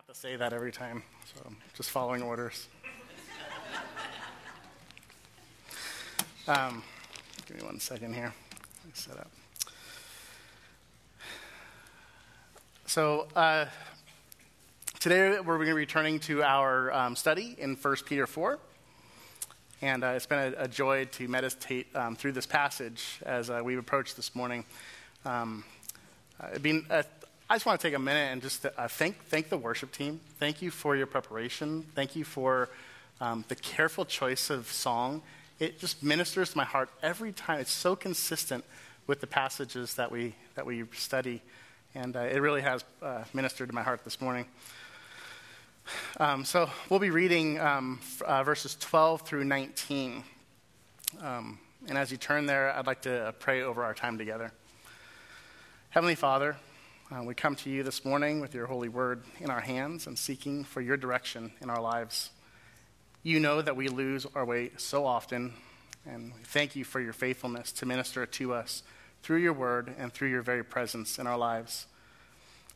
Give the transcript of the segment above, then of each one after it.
have to say that every time, so I'm just following orders. um, give me one second here. Set up. So, uh, today we're going to be returning to our um, study in 1 Peter 4. And uh, it's been a, a, joy to meditate um, through this passage as uh, we've approached this morning. Um, uh, been, uh, I just want to take a minute and just uh, thank, thank the worship team. Thank you for your preparation. Thank you for um, the careful choice of song. It just ministers to my heart every time. It's so consistent with the passages that we, that we study. And uh, it really has ministered to my heart this morning. Um, so we'll be reading um, uh, verses 12 through 19. Um, and as you turn there, I'd like to pray over our time together. Heavenly Father, uh, we come to you this morning with your holy word in our hands and seeking for your direction in our lives. You know that we lose our way so often, and we thank you for your faithfulness to minister to us through your word and through your very presence in our lives.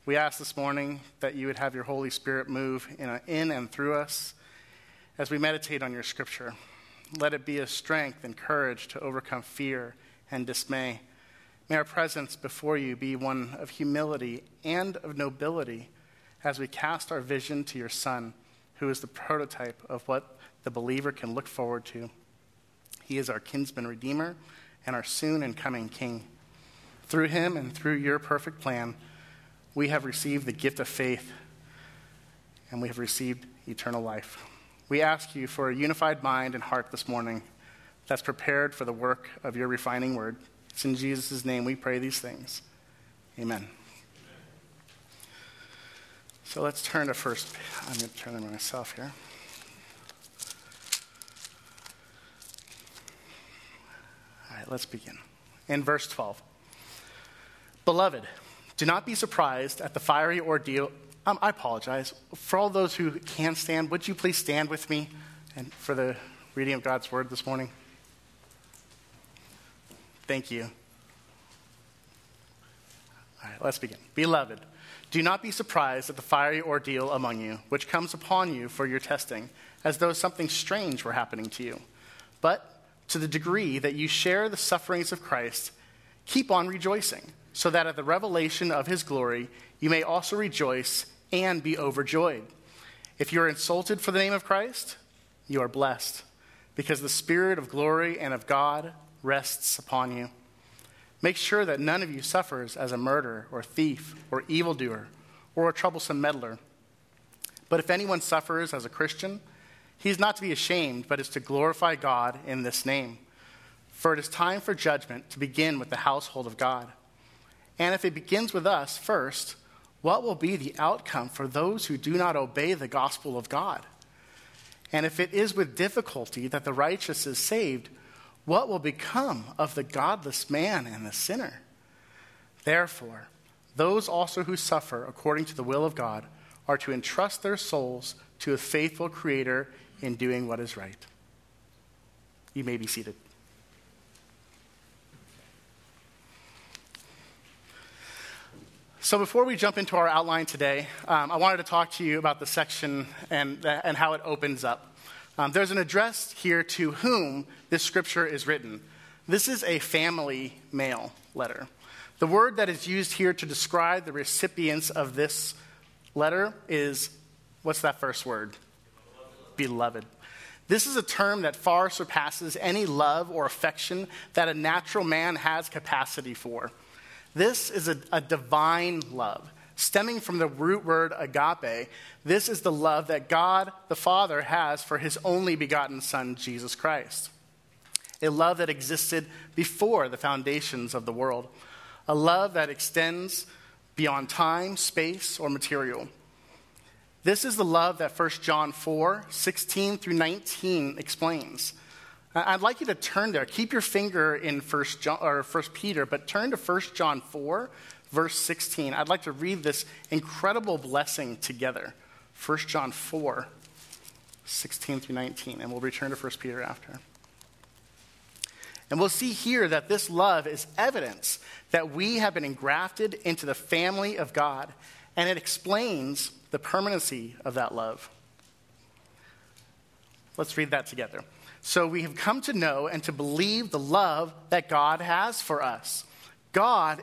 We ask this morning that you would have your Holy Spirit move in, in and through us as we meditate on your scripture. Let it be a strength and courage to overcome fear and dismay. May our presence before you be one of humility and of nobility as we cast our vision to your Son, who is the prototype of what the believer can look forward to. He is our kinsman redeemer and our soon and coming King. Through him and through your perfect plan, we have received the gift of faith and we have received eternal life. We ask you for a unified mind and heart this morning that's prepared for the work of your refining word. It's in Jesus' name we pray these things. Amen. So let's turn to first. I'm going to turn to myself here. All right, let's begin. In verse 12. Beloved, do not be surprised at the fiery ordeal. Um, I apologize. For all those who can stand, would you please stand with me and for the reading of God's word this morning? Thank you. All right, let's begin. Beloved, do not be surprised at the fiery ordeal among you, which comes upon you for your testing, as though something strange were happening to you. But to the degree that you share the sufferings of Christ, keep on rejoicing so that at the revelation of his glory you may also rejoice and be overjoyed. If you are insulted for the name of Christ, you are blessed, because the Spirit of glory and of God rests upon you. Make sure that none of you suffers as a murderer or thief or evildoer or a troublesome meddler. But if anyone suffers as a Christian, he is not to be ashamed, but is to glorify God in this name. For it is time for judgment to begin with the household of God. And if it begins with us first, what will be the outcome for those who do not obey the gospel of God? And if it is with difficulty that the righteous is saved, what will become of the godless man and the sinner? Therefore, those also who suffer according to the will of God are to entrust their souls to a faithful Creator in doing what is right. You may be seated. So, before we jump into our outline today, um, I wanted to talk to you about the section and, and how it opens up. Um, there's an address here to whom this scripture is written. This is a family mail letter. The word that is used here to describe the recipients of this letter is what's that first word? Beloved. This is a term that far surpasses any love or affection that a natural man has capacity for. This is a, a divine love. Stemming from the root word agape, this is the love that God the Father has for his only begotten Son, Jesus Christ. A love that existed before the foundations of the world. A love that extends beyond time, space, or material. This is the love that 1 John 4 16 through 19 explains. I'd like you to turn there. Keep your finger in First John or First Peter, but turn to 1 John 4, verse 16. I'd like to read this incredible blessing together. 1 John 4, 16 through 19, and we'll return to 1 Peter after. And we'll see here that this love is evidence that we have been engrafted into the family of God, and it explains the permanency of that love. Let's read that together. So we have come to know and to believe the love that God has for us. God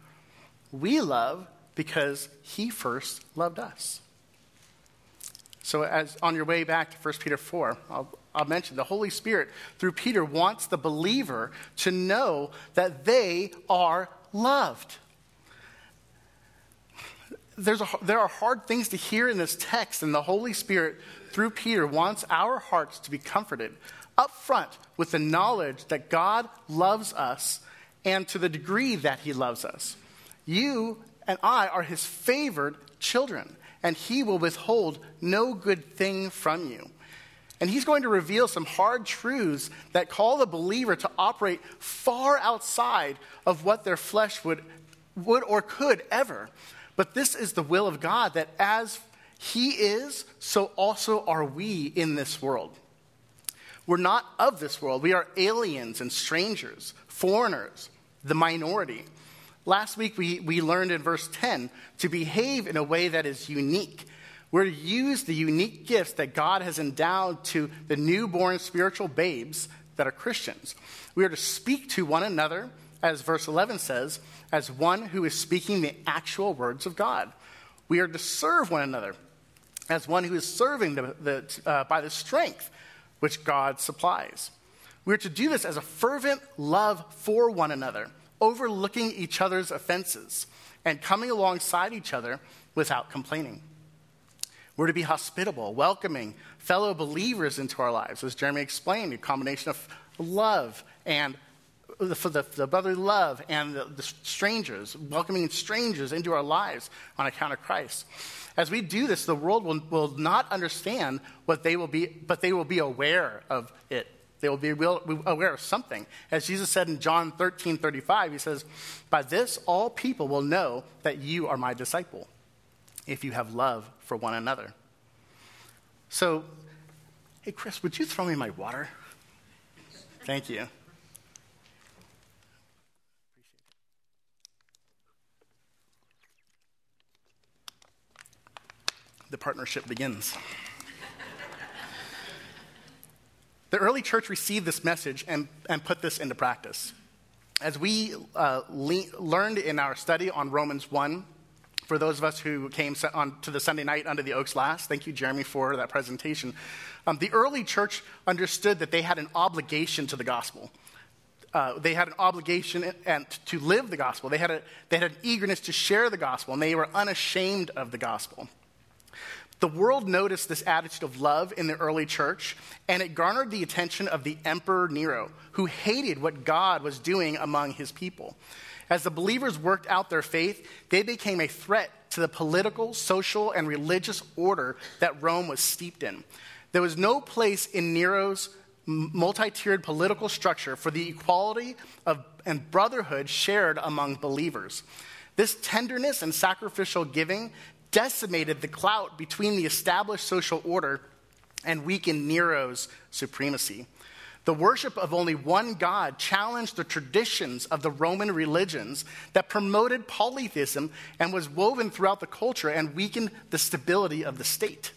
We love because he first loved us. So, as on your way back to 1 Peter 4, I'll, I'll mention the Holy Spirit, through Peter, wants the believer to know that they are loved. There's a, there are hard things to hear in this text, and the Holy Spirit through Peter, wants our hearts to be comforted up front with the knowledge that God loves us and to the degree that he loves us. You and I are his favored children, and he will withhold no good thing from you. And he's going to reveal some hard truths that call the believer to operate far outside of what their flesh would, would or could ever. But this is the will of God that as he is, so also are we in this world. We're not of this world. We are aliens and strangers, foreigners, the minority. Last week, we, we learned in verse 10 to behave in a way that is unique. We're to use the unique gifts that God has endowed to the newborn spiritual babes that are Christians. We are to speak to one another, as verse 11 says, as one who is speaking the actual words of God. We are to serve one another as one who is serving the, the, uh, by the strength which God supplies. We are to do this as a fervent love for one another, overlooking each other's offenses and coming alongside each other without complaining. We're to be hospitable, welcoming fellow believers into our lives, as Jeremy explained, a combination of love and for the, the brotherly love and the, the strangers, welcoming strangers into our lives on account of Christ. As we do this, the world will, will not understand what they will be, but they will be aware of it. They will be aware of something. As Jesus said in John 13 35, he says, By this all people will know that you are my disciple, if you have love for one another. So, hey, Chris, would you throw me my water? Thank you. the partnership begins. The early church received this message and, and put this into practice. As we uh, le- learned in our study on Romans 1, for those of us who came on to the Sunday night under the oaks last, thank you, Jeremy, for that presentation. Um, the early church understood that they had an obligation to the gospel. Uh, they had an obligation and to live the gospel. They had, a, they had an eagerness to share the gospel, and they were unashamed of the gospel. The world noticed this attitude of love in the early church, and it garnered the attention of the Emperor Nero, who hated what God was doing among his people. As the believers worked out their faith, they became a threat to the political, social, and religious order that Rome was steeped in. There was no place in Nero's multi tiered political structure for the equality of, and brotherhood shared among believers. This tenderness and sacrificial giving decimated the clout between the established social order and weakened Nero's supremacy. The worship of only one God challenged the traditions of the Roman religions that promoted polytheism and was woven throughout the culture and weakened the stability of the state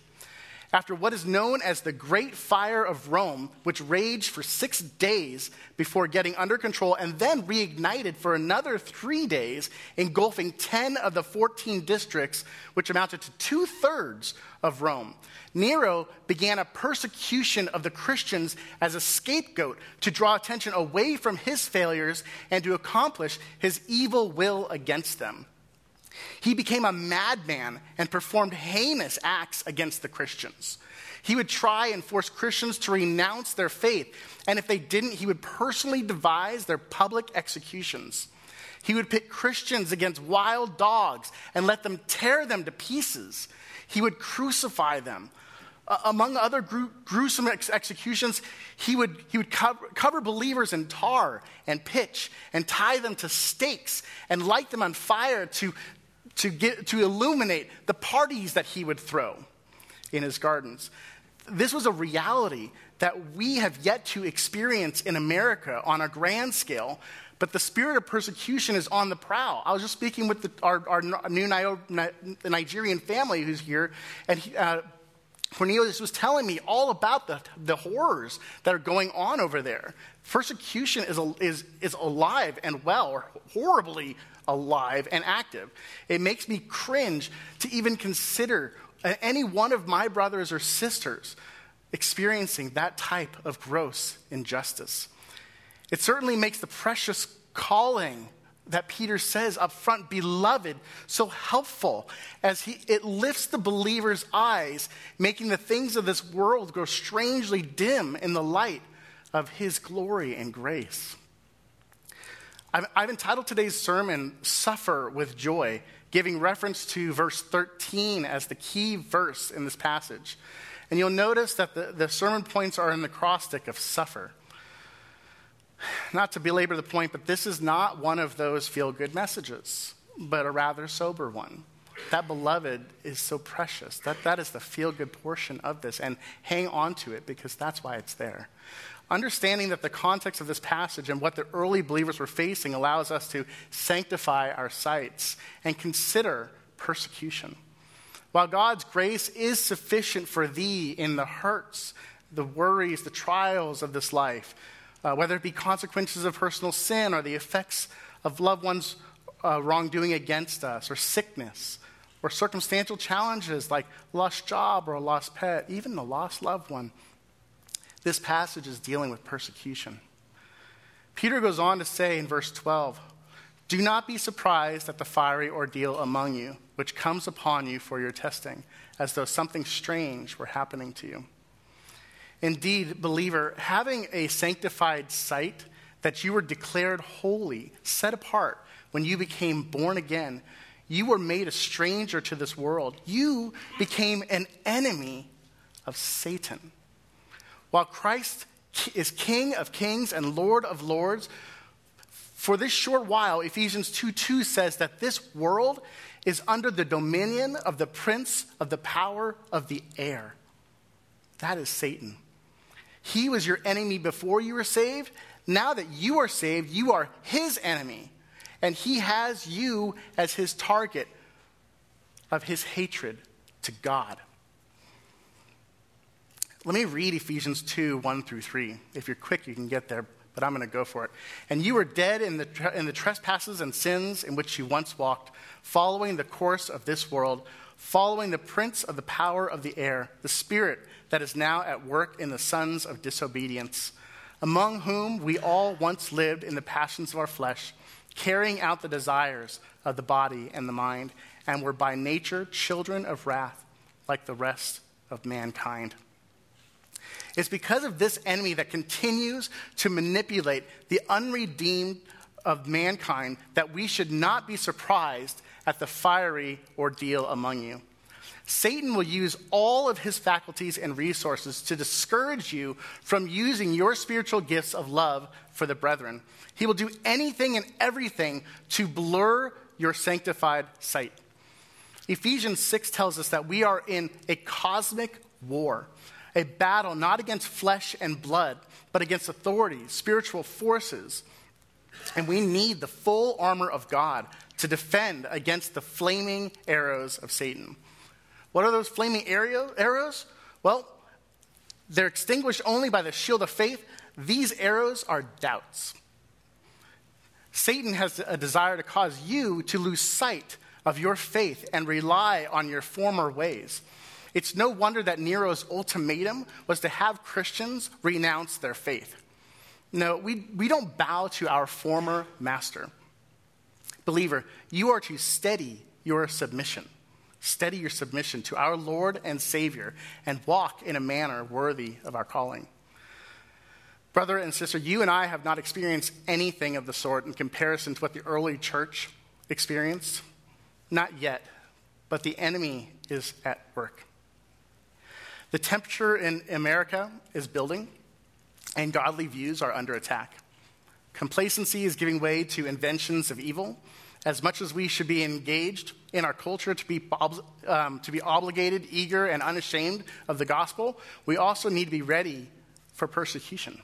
after what is known as the Great Fire of Rome, which raged for six days before getting under control and then reignited for another three days, engulfing 10 of the 14 districts, which amounted to two thirds of Rome. Nero began a persecution of the Christians as a scapegoat to draw attention away from his failures and to accomplish his evil will against them. He became a madman and performed heinous acts against the Christians. He would try and force Christians to renounce their faith, and if they didn't, he would personally devise their public executions. He would pit Christians against wild dogs and let them tear them to pieces. He would crucify them. Uh, among other gru- gruesome ex- executions, he would, he would cover, cover believers in tar and pitch and tie them to stakes and light them on fire to, to, get, to illuminate the parties that he would throw in his gardens. This was a reality that we have yet to experience in America on a grand scale, but the spirit of persecution is on the prowl. I was just speaking with the, our, our, new Nigerian family who's here, and he, uh, Cornelius was telling me all about the, the horrors that are going on over there. Persecution is, is, is alive and well, or horribly alive and active. It makes me cringe to even consider uh, any one of my brothers or sisters experiencing that type of gross injustice. It certainly makes the precious calling that Peter says up front, beloved, so helpful as he, it lifts the believer's eyes, making the things of this world grow strangely dim in the light of his glory and grace. I've, I've entitled today's sermon, Suffer with Joy, giving reference to verse 13 as the key verse in this passage. And you'll notice that the, the sermon points are in the acrostic of suffer. Not to belabor the point, but this is not one of those feel good messages, but a rather sober one. That beloved is so precious. That, that is the feel good portion of this, and hang on to it because that's why it's there. Understanding that the context of this passage and what the early believers were facing allows us to sanctify our sights and consider persecution. While God's grace is sufficient for thee in the hurts, the worries, the trials of this life, uh, whether it be consequences of personal sin or the effects of loved ones' uh, wrongdoing against us, or sickness, or circumstantial challenges like lost job or a lost pet, even a lost loved one. This passage is dealing with persecution. Peter goes on to say in verse 12, Do not be surprised at the fiery ordeal among you which comes upon you for your testing, as though something strange were happening to you. Indeed, believer, having a sanctified sight that you were declared holy, set apart when you became born again, you were made a stranger to this world. You became an enemy of Satan. While Christ is King of kings and Lord of lords, for this short while, Ephesians 2 2 says that this world is under the dominion of the prince of the power of the air. That is Satan. He was your enemy before you were saved. Now that you are saved, you are his enemy. And he has you as his target of his hatred to God. Let me read Ephesians 2 1 through 3. If you're quick, you can get there but I'm going to go for it. And you were dead in the, in the trespasses and sins in which you once walked, following the course of this world, following the prince of the power of the air, the spirit that is now at work in the sons of disobedience, among whom we all once lived in the passions of our flesh, carrying out the desires of the body and the mind, and were by nature children of wrath, like the rest of mankind. It's because of this enemy that continues to manipulate the unredeemed of mankind that we should not be surprised at the fiery ordeal among you. Satan will use all of his faculties and resources to discourage you from using your spiritual gifts of love for the brethren. He will do anything and everything to blur your sanctified sight. Ephesians 6 tells us that we are in a cosmic war a battle not against flesh and blood, but against authorities, spiritual forces. And we need the full armor of God to defend against the flaming arrows of Satan. What are those flaming arrows? Well, they're extinguished only by the shield of faith. These arrows are doubts. Satan has a desire to cause you to lose sight of your faith and rely on your former ways. It's no wonder that Nero's ultimatum was to have Christians renounce their faith. No, we, we don't bow to our former master. Believer, you are to steady your submission. Steady your submission to our Lord and Savior and walk in a manner worthy of our calling. Brother and sister, you and I have not experienced anything of the sort in comparison to what the early church experienced. Not yet, but the enemy is at work. The temperature in America is building, and godly views are under attack. Complacency is giving way to inventions of evil. As much as we should be engaged in our culture to be, um, to be obligated, eager, and unashamed of the gospel, we also need to be ready for persecution.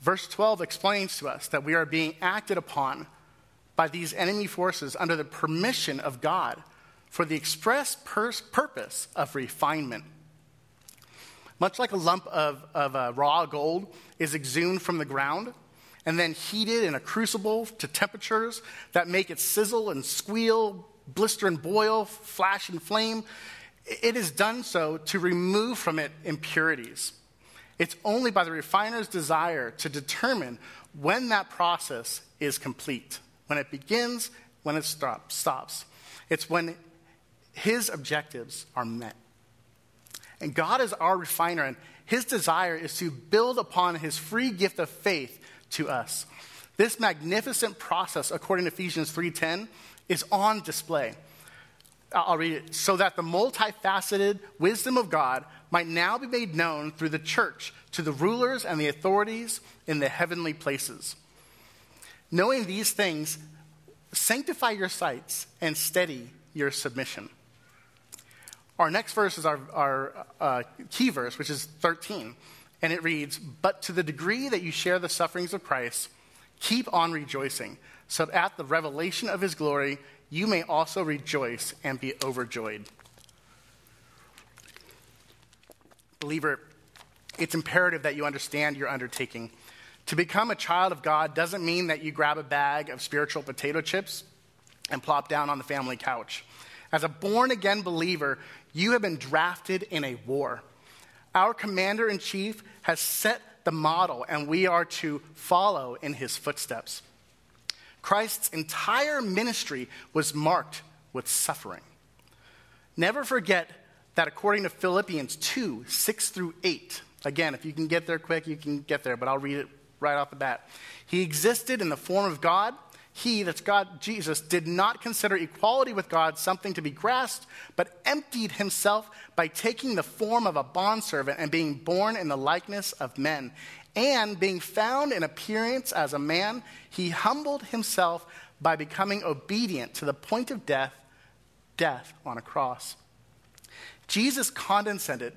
Verse 12 explains to us that we are being acted upon by these enemy forces under the permission of God for the express purpose of refinement. Much like a lump of, of uh, raw gold is exhumed from the ground and then heated in a crucible to temperatures that make it sizzle and squeal, blister and boil, flash and flame, it is done so to remove from it impurities. It's only by the refiner's desire to determine when that process is complete when it begins, when it stop, stops. It's when his objectives are met. And God is our refiner, and his desire is to build upon his free gift of faith to us. This magnificent process, according to Ephesians 3:10, is on display. I'll read it. So that the multifaceted wisdom of God might now be made known through the church to the rulers and the authorities in the heavenly places. Knowing these things, sanctify your sights and steady your submission. Our next verse is our, our uh, key verse, which is 13. And it reads But to the degree that you share the sufferings of Christ, keep on rejoicing, so that at the revelation of his glory, you may also rejoice and be overjoyed. Believer, it's imperative that you understand your undertaking. To become a child of God doesn't mean that you grab a bag of spiritual potato chips and plop down on the family couch. As a born again believer, you have been drafted in a war. Our commander in chief has set the model, and we are to follow in his footsteps. Christ's entire ministry was marked with suffering. Never forget that according to Philippians 2 6 through 8, again, if you can get there quick, you can get there, but I'll read it right off the bat. He existed in the form of God. He, that's God, Jesus, did not consider equality with God something to be grasped, but emptied himself by taking the form of a bondservant and being born in the likeness of men. And being found in appearance as a man, he humbled himself by becoming obedient to the point of death, death on a cross. Jesus condescended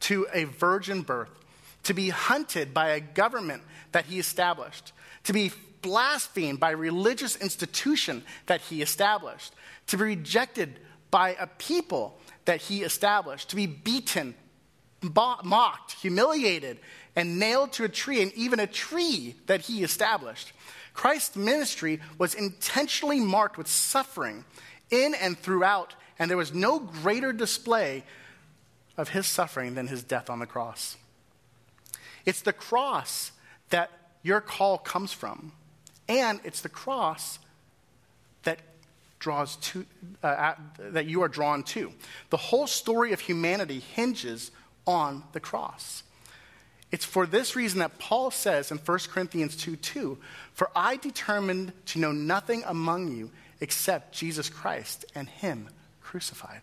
to a virgin birth, to be hunted by a government that he established, to be blasphemed by a religious institution that he established, to be rejected by a people that he established, to be beaten, mocked, humiliated, and nailed to a tree, and even a tree that he established. Christ's ministry was intentionally marked with suffering in and throughout, and there was no greater display of his suffering than his death on the cross. It's the cross that your call comes from. And it's the cross that draws to, uh, at, that you are drawn to. The whole story of humanity hinges on the cross. It's for this reason that Paul says in 1 Corinthians 2 2, For I determined to know nothing among you except Jesus Christ and Him crucified.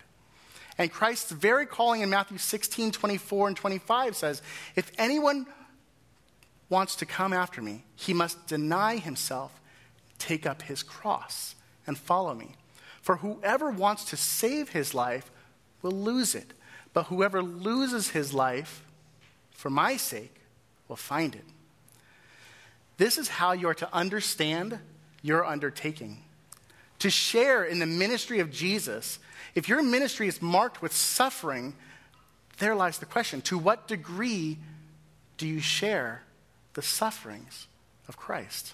And Christ's very calling in Matthew 16 24 and 25 says, If anyone wants to come after me, he must deny himself, take up his cross, and follow me. For whoever wants to save his life will lose it, but whoever loses his life for my sake will find it. This is how you are to understand your undertaking. To share in the ministry of Jesus, if your ministry is marked with suffering, there lies the question to what degree do you share the sufferings of Christ.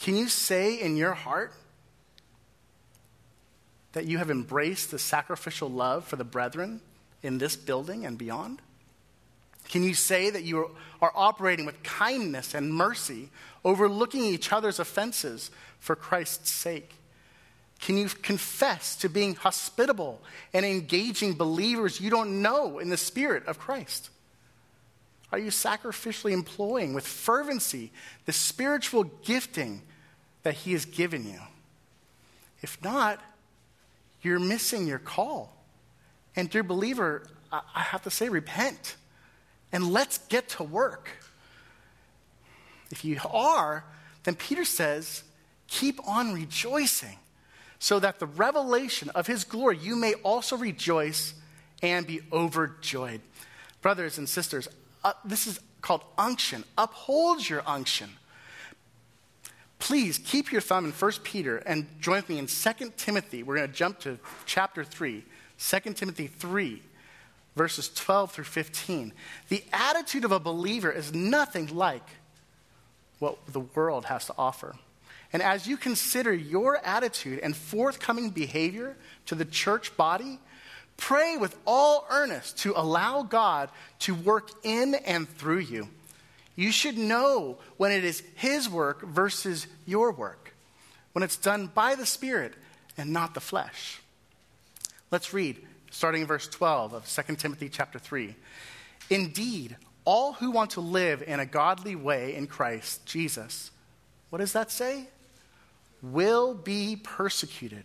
Can you say in your heart that you have embraced the sacrificial love for the brethren in this building and beyond? Can you say that you are operating with kindness and mercy, overlooking each other's offenses for Christ's sake? Can you confess to being hospitable and engaging believers you don't know in the Spirit of Christ? Are you sacrificially employing with fervency the spiritual gifting that He has given you? If not, you're missing your call. And, dear believer, I have to say, repent and let's get to work. If you are, then Peter says, keep on rejoicing, so that the revelation of his glory you may also rejoice and be overjoyed. Brothers and sisters, uh, this is called unction. Uphold your unction. Please keep your thumb in 1 Peter and join me in 2 Timothy. We're going to jump to chapter 3, 2 Timothy 3, verses 12 through 15. The attitude of a believer is nothing like what the world has to offer. And as you consider your attitude and forthcoming behavior to the church body, pray with all earnest to allow God to work in and through you. You should know when it is His work versus your work, when it's done by the Spirit and not the flesh. Let's read, starting in verse 12 of 2 Timothy chapter 3. Indeed, all who want to live in a godly way in Christ Jesus, what does that say? Will be persecuted.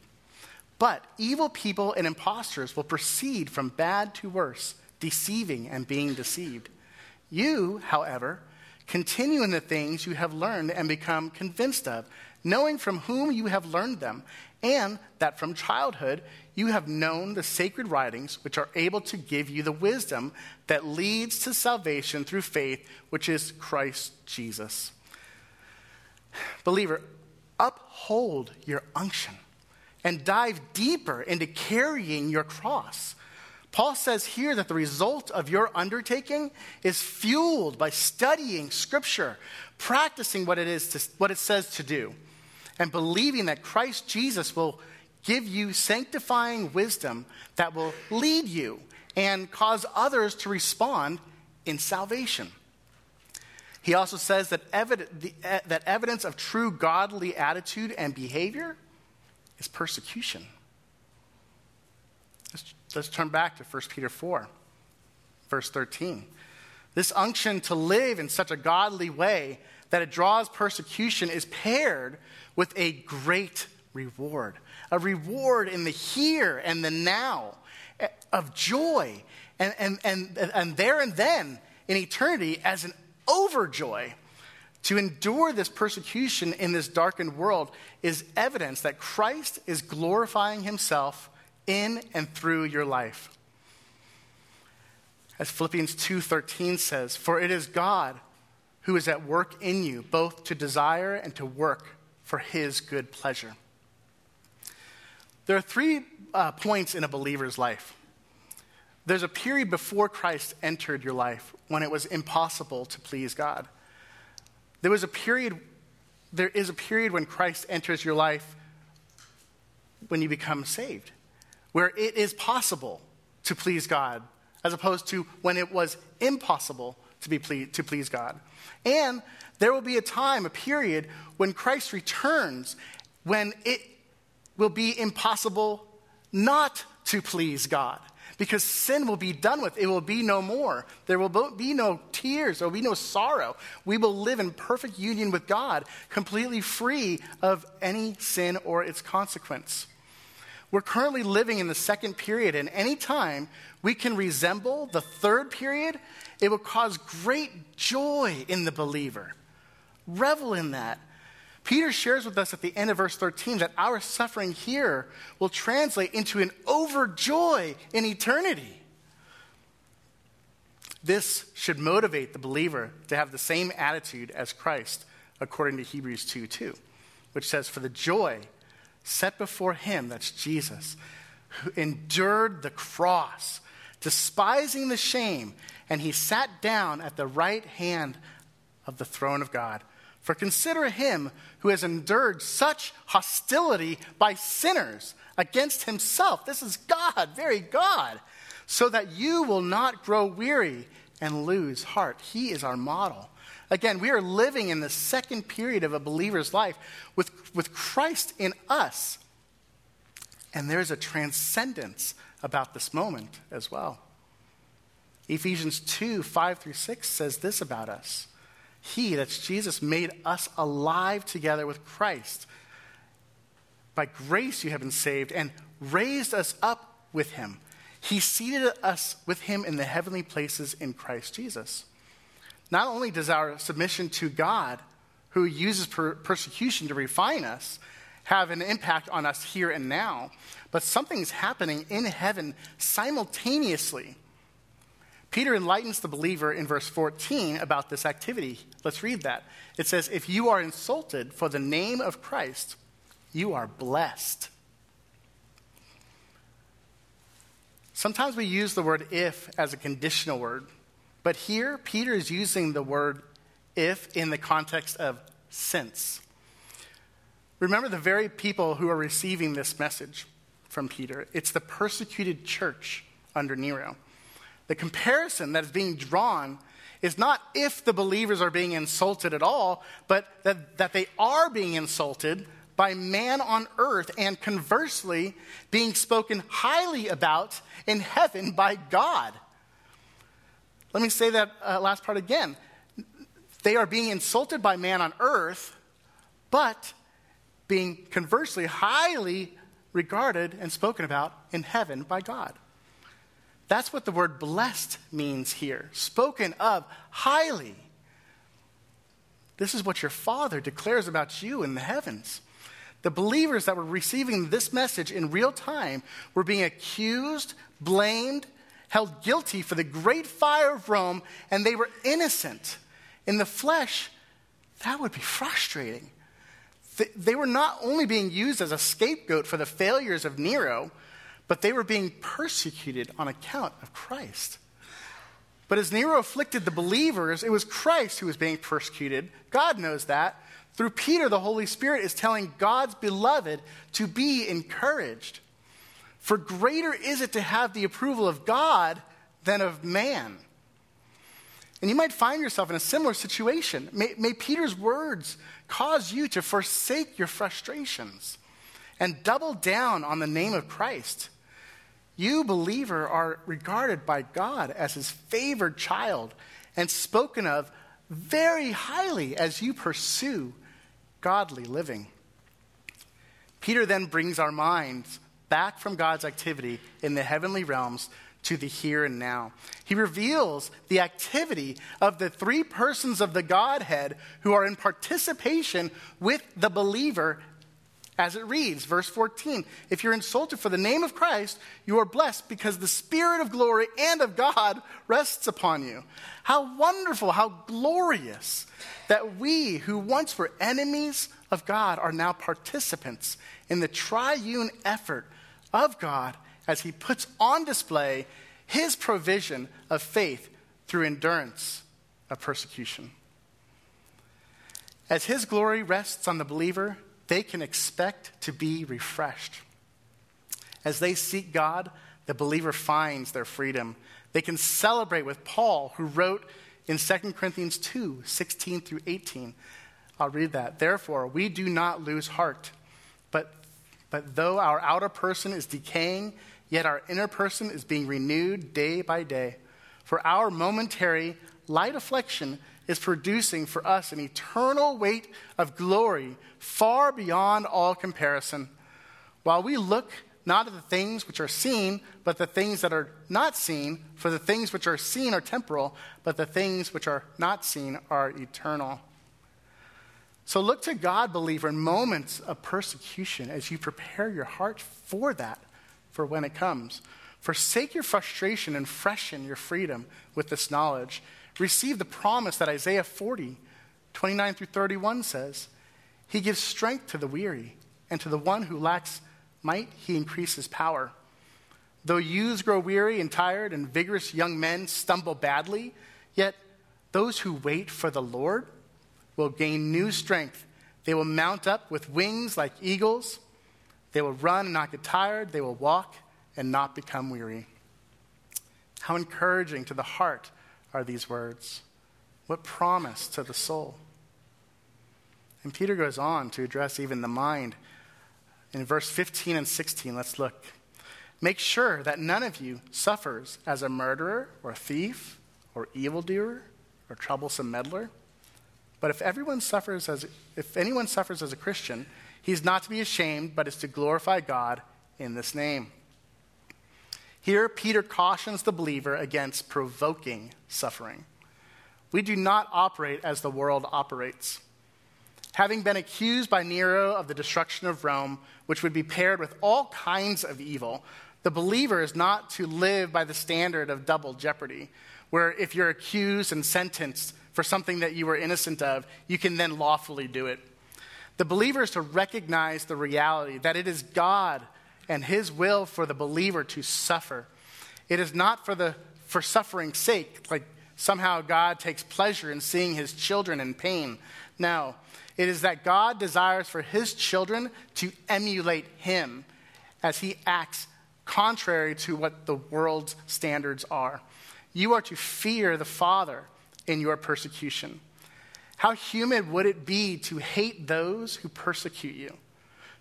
But evil people and impostors will proceed from bad to worse, deceiving and being deceived. You, however, continue in the things you have learned and become convinced of, knowing from whom you have learned them, and that from childhood you have known the sacred writings, which are able to give you the wisdom that leads to salvation through faith, which is Christ Jesus. Believer, uphold your unction and dive deeper into carrying your cross. Paul says here that the result of your undertaking is fueled by studying Scripture, practicing what it, is to, what it says to do, and believing that Christ Jesus will give you sanctifying wisdom that will lead you and cause others to respond in salvation. He also says that, the, that evidence of true godly attitude and behavior is persecution. Let's, let's turn back to 1 Peter 4, verse 13. This unction to live in such a godly way that it draws persecution is paired with a great reward a reward in the here and the now eh, of joy, and, and, and, and there and then in eternity as an overjoy. To endure this persecution in this darkened world is evidence that Christ is glorifying himself in and through your life. As Philippians 2:13 says, "For it is God who is at work in you both to desire and to work for his good pleasure." There are three uh, points in a believer's life. There's a period before Christ entered your life when it was impossible to please God. There was a period, there is a period when Christ enters your life when you become saved, where it is possible to please God, as opposed to when it was impossible to, be ple- to please God. And there will be a time, a period, when Christ returns, when it will be impossible not to please God because sin will be done with. It will be no more. There will be no tears. There will be no sorrow. We will live in perfect union with God, completely free of any sin or its consequence. We're currently living in the second period, and any time we can resemble the third period, it will cause great joy in the believer. Revel in that. Peter shares with us at the end of verse 13 that our suffering here will translate into an overjoy in eternity. This should motivate the believer to have the same attitude as Christ, according to Hebrews 2 2, which says, For the joy set before him, that's Jesus, who endured the cross, despising the shame, and he sat down at the right hand of the throne of God. For consider him who has endured such hostility by sinners against himself. This is God, very God, so that you will not grow weary and lose heart. He is our model. Again, we are living in the second period of a believer's life with, with Christ in us. And there's a transcendence about this moment as well. Ephesians 2 5 through 6 says this about us He, that's Jesus, made us alive together with Christ. By grace you have been saved and raised us up with him. He seated us with him in the heavenly places in Christ Jesus. Not only does our submission to God, who uses per- persecution to refine us, have an impact on us here and now, but something's happening in heaven simultaneously. Peter enlightens the believer in verse 14 about this activity. Let's read that. It says, If you are insulted for the name of Christ, you are blessed. Sometimes we use the word if as a conditional word, but here Peter is using the word if in the context of since. Remember the very people who are receiving this message from Peter. It's the persecuted church under Nero. The comparison that is being drawn is not if the believers are being insulted at all, but that, that they are being insulted by man on earth, and conversely, being spoken highly about in heaven by God. Let me say that uh, last part again. They are being insulted by man on earth, but being conversely highly regarded and spoken about in heaven by God. That's what the word blessed means here spoken of highly. This is what your Father declares about you in the heavens. The believers that were receiving this message in real time were being accused, blamed, held guilty for the great fire of Rome, and they were innocent. In the flesh, that would be frustrating. They were not only being used as a scapegoat for the failures of Nero, but they were being persecuted on account of Christ. But as Nero afflicted the believers, it was Christ who was being persecuted. God knows that. Through Peter, the Holy Spirit is telling God's beloved to be encouraged. For greater is it to have the approval of God than of man. And you might find yourself in a similar situation. May, may, Peter's words cause you to forsake your frustrations and double down on the name of Christ. You, believer, are regarded by God as his favored child and spoken of very highly as you pursue godly living. Peter then brings our minds back from God's activity in the heavenly realms to the here and now. He reveals the activity of the three persons of the Godhead who are in participation with the believer as it reads, verse 14 If you're insulted for the name of Christ, you are blessed because the Spirit of glory and of God rests upon you. How wonderful, how glorious that we who once were enemies of God are now participants in the triune effort of God as He puts on display His provision of faith through endurance of persecution. As His glory rests on the believer, they can expect to be refreshed. As they seek God, the believer finds their freedom. They can celebrate with Paul, who wrote in 2 Corinthians 2 16 through 18. I'll read that. Therefore, we do not lose heart, but, but though our outer person is decaying, yet our inner person is being renewed day by day. For our momentary light affliction is producing for us an eternal weight of glory far beyond all comparison. While we look not at the things which are seen, but the things that are not seen, for the things which are seen are temporal, but the things which are not seen are eternal. So look to God, believer, in moments of persecution as you prepare your heart for that, for when it comes. Forsake your frustration and freshen your freedom with this knowledge receive the promise that Isaiah 40, 29 through 31 says He gives strength to the weary, and to the one who lacks might, He increases power. Though youths grow weary and tired, and vigorous young men stumble badly, yet those who wait for the Lord will gain new strength. They will mount up with wings like eagles. They will run and not get tired. They will walk and not become weary. How encouraging to the heart are these words? What promise to the soul? And Peter goes on to address even the mind. In verse 15 and 16, let's look. Make sure that none of you suffers as a murderer or thief or evildoer or troublesome meddler. But if everyone suffers as if anyone suffers as a Christian, he's not to be ashamed, but is to glorify God in this name. Here, Peter cautions the believer against provoking suffering. We do not operate as the world operates. Having been accused by Nero of the destruction of Rome, which would be paired with all kinds of evil, the believer is not to live by the standard of double jeopardy, where if you're accused and sentenced for something that you were innocent of, you can then lawfully do it. The believer is to recognize the reality that it is God and his will for the believer to suffer. It is not for the for suffering's sake, like somehow God takes pleasure in seeing his children in pain. No, it is that God desires for his children to emulate him as he acts contrary to what the world's standards are. You are to fear the Father in your persecution. How human would it be to hate those who persecute you,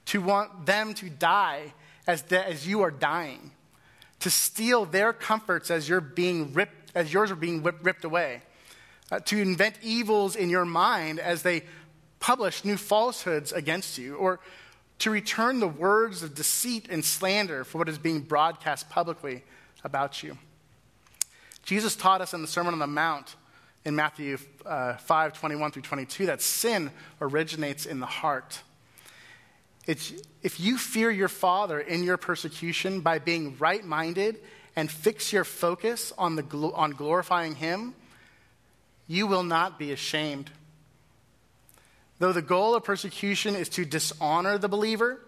to want them to die as, the, as you are dying, to steal their comforts as, you're being ripped, as yours are being whipped, ripped away, uh, to invent evils in your mind as they publish new falsehoods against you, or to return the words of deceit and slander for what is being broadcast publicly about you. Jesus taught us in the Sermon on the Mount in Matthew uh, 5 21 through 22 that sin originates in the heart. It's, if you fear your Father in your persecution by being right minded and fix your focus on, the, on glorifying Him, you will not be ashamed. Though the goal of persecution is to dishonor the believer,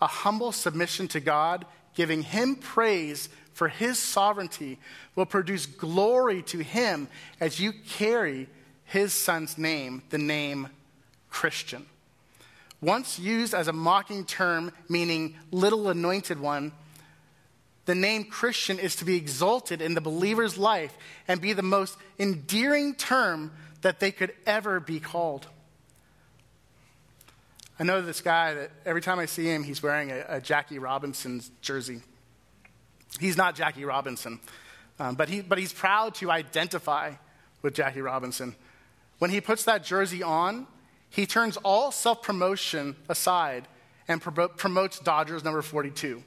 a humble submission to God, giving Him praise for His sovereignty, will produce glory to Him as you carry His Son's name, the name Christian. Once used as a mocking term meaning little anointed one, the name Christian is to be exalted in the believer's life and be the most endearing term that they could ever be called. I know this guy that every time I see him, he's wearing a, a Jackie Robinson jersey. He's not Jackie Robinson, um, but, he, but he's proud to identify with Jackie Robinson. When he puts that jersey on, he turns all self promotion aside and pro- promotes Dodgers number 42.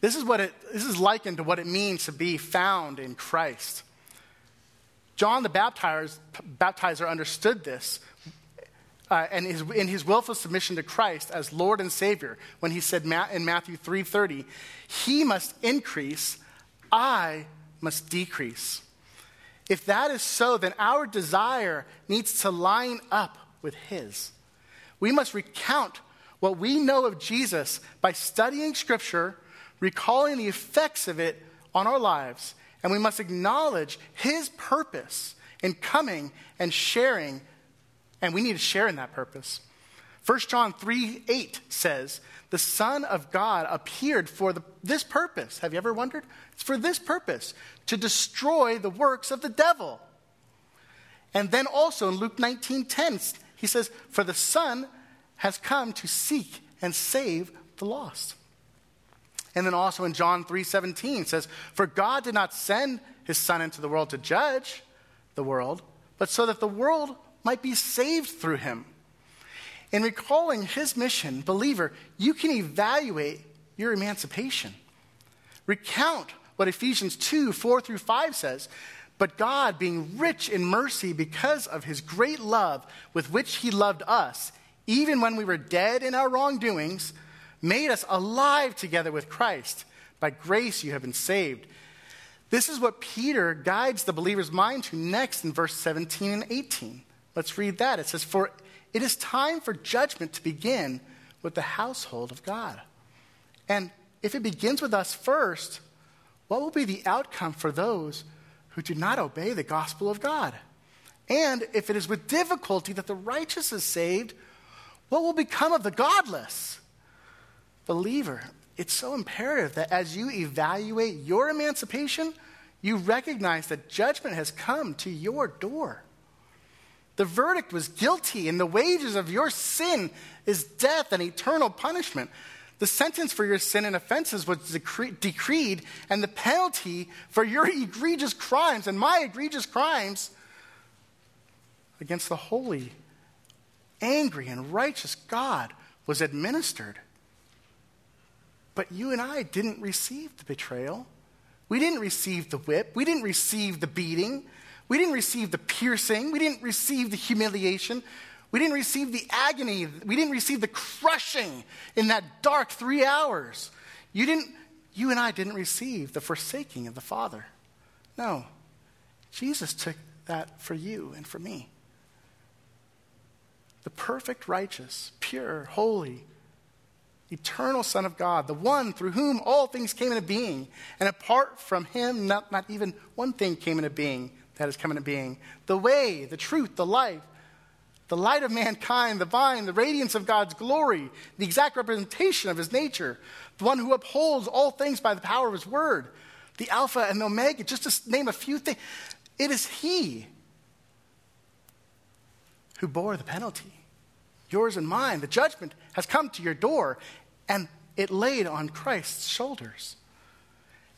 This is, what it, this is likened to what it means to be found in Christ. John the baptizer, baptizer understood this uh, and his, in his willful submission to Christ as Lord and Savior when he said in Matthew 3:30, "He must increase, I must decrease." If that is so, then our desire needs to line up with his. We must recount what we know of Jesus by studying Scripture, recalling the effects of it on our lives, and we must acknowledge his purpose in coming and sharing, and we need to share in that purpose. 1 John 3 8 says, The Son of God appeared for the, this purpose. Have you ever wondered? It's for this purpose to destroy the works of the devil. And then also in Luke 19 10, he says, For the Son has come to seek and save the lost. And then also in John 3:17 says, "For God did not send his son into the world to judge the world, but so that the world might be saved through him." In recalling his mission, believer, you can evaluate your emancipation. Recount what Ephesians 2 4 through 5 says. But God, being rich in mercy because of his great love with which he loved us, even when we were dead in our wrongdoings, made us alive together with Christ. By grace you have been saved. This is what Peter guides the believer's mind to next in verse 17 and 18. Let's read that. It says, For it is time for judgment to begin with the household of God. And if it begins with us first, what will be the outcome for those who do not obey the gospel of God. And if it is with difficulty that the righteous is saved, what will become of the godless? Believer, it's so imperative that as you evaluate your emancipation, you recognize that judgment has come to your door. The verdict was guilty, and the wages of your sin is death and eternal punishment. The sentence for your sin and offenses was decre- decreed, and the penalty for your egregious crimes and my egregious crimes against the holy, angry, and righteous God was administered. But you and I didn't receive the betrayal. We didn't receive the whip. We didn't receive the beating. We didn't receive the piercing. We didn't receive the humiliation. We didn't receive the agony. We didn't receive the crushing in that dark three hours. You, didn't, you and I didn't receive the forsaking of the Father. No. Jesus took that for you and for me. The perfect, righteous, pure, holy, eternal Son of God, the one through whom all things came into being. And apart from him, not, not even one thing came into being that has come into being. The way, the truth, the life the light of mankind, the vine, the radiance of God's glory, the exact representation of his nature, the one who upholds all things by the power of his word, the Alpha and the Omega, just to name a few things. It is he who bore the penalty, yours and mine. The judgment has come to your door, and it laid on Christ's shoulders.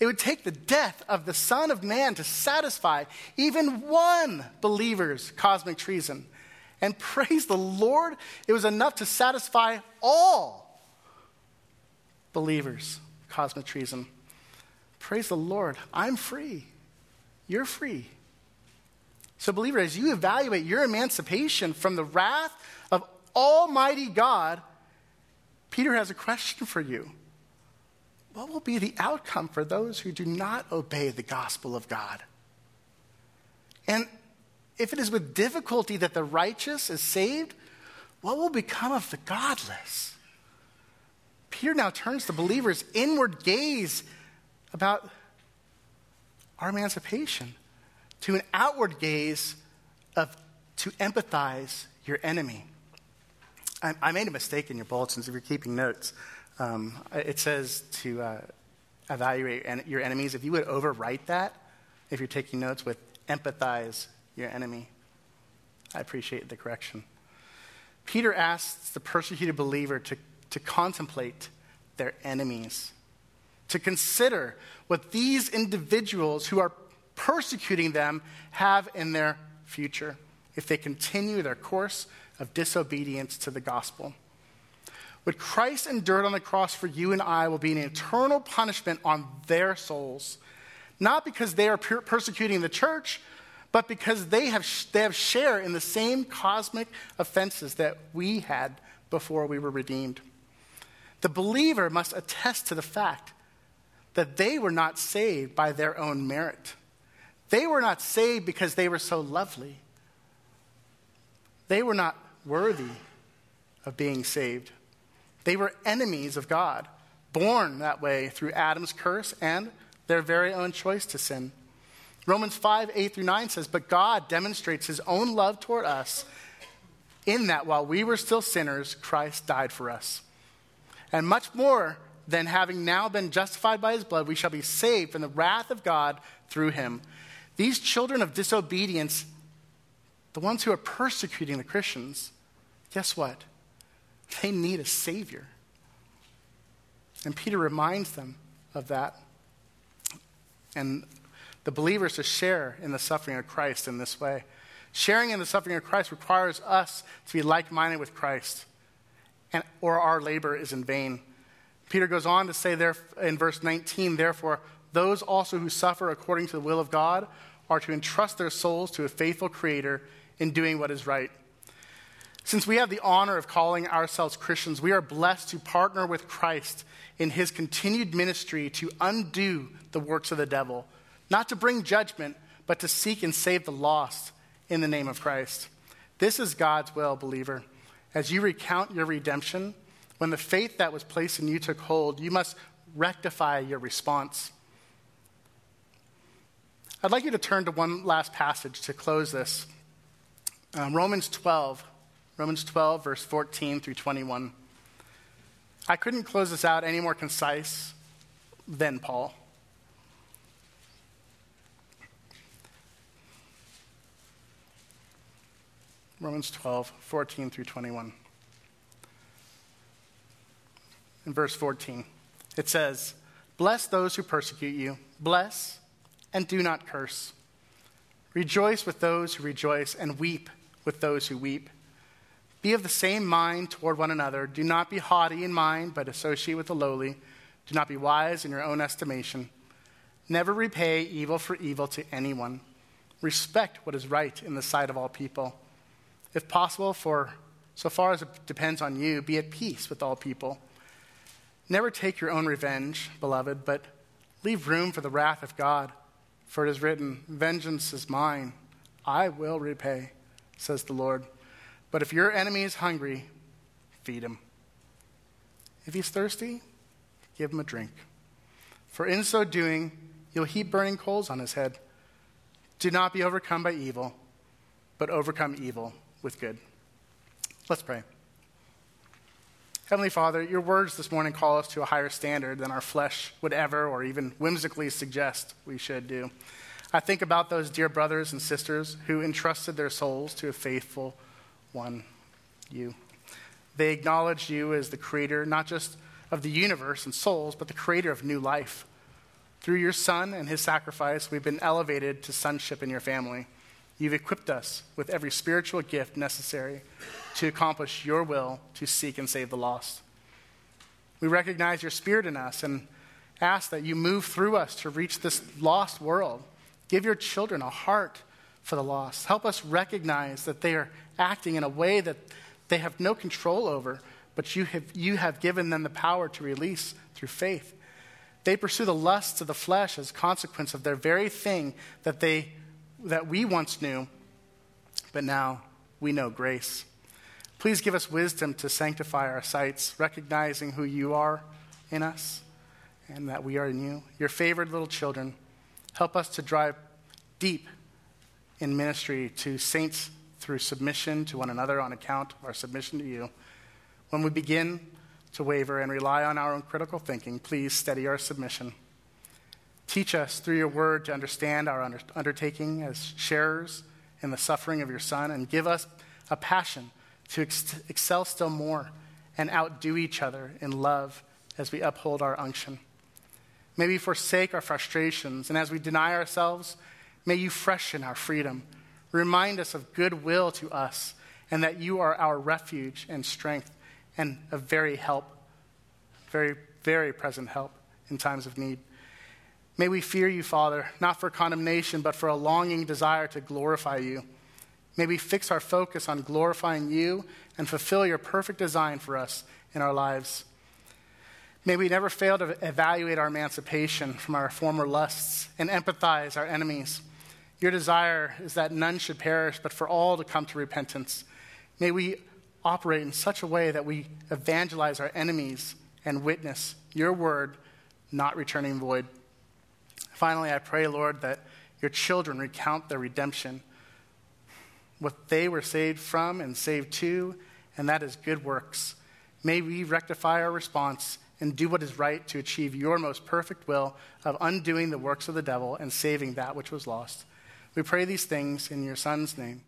It would take the death of the Son of Man to satisfy even one believer's cosmic treason. And praise the Lord, it was enough to satisfy all believers, cosmic treason. Praise the Lord, I'm free. You're free. So, believer, as you evaluate your emancipation from the wrath of Almighty God, Peter has a question for you. What will be the outcome for those who do not obey the gospel of God? And if it is with difficulty that the righteous is saved, what will become of the godless? Peter now turns the believer's inward gaze about our emancipation to an outward gaze of to empathize your enemy. I, I made a mistake in your bulletins if you're keeping notes. Um, it says to uh, evaluate your enemies. If you would overwrite that, if you're taking notes, with empathize your enemy. I appreciate the correction. Peter asks the persecuted believer to, to contemplate their enemies, to consider what these individuals who are persecuting them have in their future if they continue their course of disobedience to the gospel. What Christ endured on the cross for you and I will be an eternal punishment on their souls, not because they are persecuting the church, but because they have, they have share in the same cosmic offenses that we had before we were redeemed. The believer must attest to the fact that they were not saved by their own merit. They were not saved because they were so lovely. They were not worthy of being saved. They were enemies of God, born that way through Adam's curse and their very own choice to sin. Romans 5, 8 through 9 says, But God demonstrates his own love toward us in that while we were still sinners, Christ died for us. And much more than having now been justified by his blood, we shall be saved from the wrath of God through him. These children of disobedience, the ones who are persecuting the Christians, guess what? They need a Savior. And Peter reminds them of that. And the believers to share in the suffering of Christ in this way. Sharing in the suffering of Christ requires us to be like minded with Christ, and, or our labor is in vain. Peter goes on to say there in verse 19, therefore, those also who suffer according to the will of God are to entrust their souls to a faithful Creator in doing what is right. Since we have the honor of calling ourselves Christians, we are blessed to partner with Christ in his continued ministry to undo the works of the devil not to bring judgment, but to seek and save the lost in the name of Christ. This is God's will, believer. As you recount your redemption, when the faith that was placed in you took hold, you must rectify your response. I'd like you to turn to one last passage to close this um, Romans 12. Romans 12, verse 14 through 21. I couldn't close this out any more concise than Paul. Romans 12, 14 through 21. in verse 14. It says, Bless those who persecute you, bless and do not curse. Rejoice with those who rejoice, and weep with those who weep. Be of the same mind toward one another. Do not be haughty in mind, but associate with the lowly. Do not be wise in your own estimation. Never repay evil for evil to anyone. Respect what is right in the sight of all people. If possible, for so far as it depends on you, be at peace with all people. Never take your own revenge, beloved, but leave room for the wrath of God. For it is written, Vengeance is mine, I will repay, says the Lord. But if your enemy is hungry, feed him. If he's thirsty, give him a drink. For in so doing, you'll heap burning coals on his head. Do not be overcome by evil, but overcome evil with good. Let's pray. Heavenly Father, your words this morning call us to a higher standard than our flesh would ever or even whimsically suggest we should do. I think about those dear brothers and sisters who entrusted their souls to a faithful one, you. They acknowledged you as the creator, not just of the universe and souls, but the creator of new life. Through your Son and his sacrifice, we've been elevated to sonship in your family. You've equipped us with every spiritual gift necessary to accomplish your will to seek and save the lost. We recognize your spirit in us and ask that you move through us to reach this lost world. Give your children a heart for the lost. Help us recognize that they are acting in a way that they have no control over, but you have, you have given them the power to release through faith. They pursue the lusts of the flesh as a consequence of their very thing that, they, that we once knew, but now we know grace. Please give us wisdom to sanctify our sights, recognizing who you are in us and that we are in you. Your favored little children, help us to drive deep in ministry to saints through submission to one another on account of our submission to you. When we begin to waver and rely on our own critical thinking, please steady our submission. Teach us through your word to understand our undertaking as sharers in the suffering of your Son, and give us a passion to ex- excel still more and outdo each other in love as we uphold our unction. May we forsake our frustrations, and as we deny ourselves, may you freshen our freedom. Remind us of goodwill to us, and that you are our refuge and strength, and a very help, very, very present help in times of need. May we fear you, Father, not for condemnation, but for a longing desire to glorify you. May we fix our focus on glorifying you and fulfill your perfect design for us in our lives. May we never fail to evaluate our emancipation from our former lusts and empathize our enemies. Your desire is that none should perish, but for all to come to repentance. May we operate in such a way that we evangelize our enemies and witness your word not returning void. Finally, I pray, Lord, that your children recount their redemption what they were saved from and saved to, and that is good works. May we rectify our response and do what is right to achieve your most perfect will of undoing the works of the devil and saving that which was lost. We pray these things in your Son's name,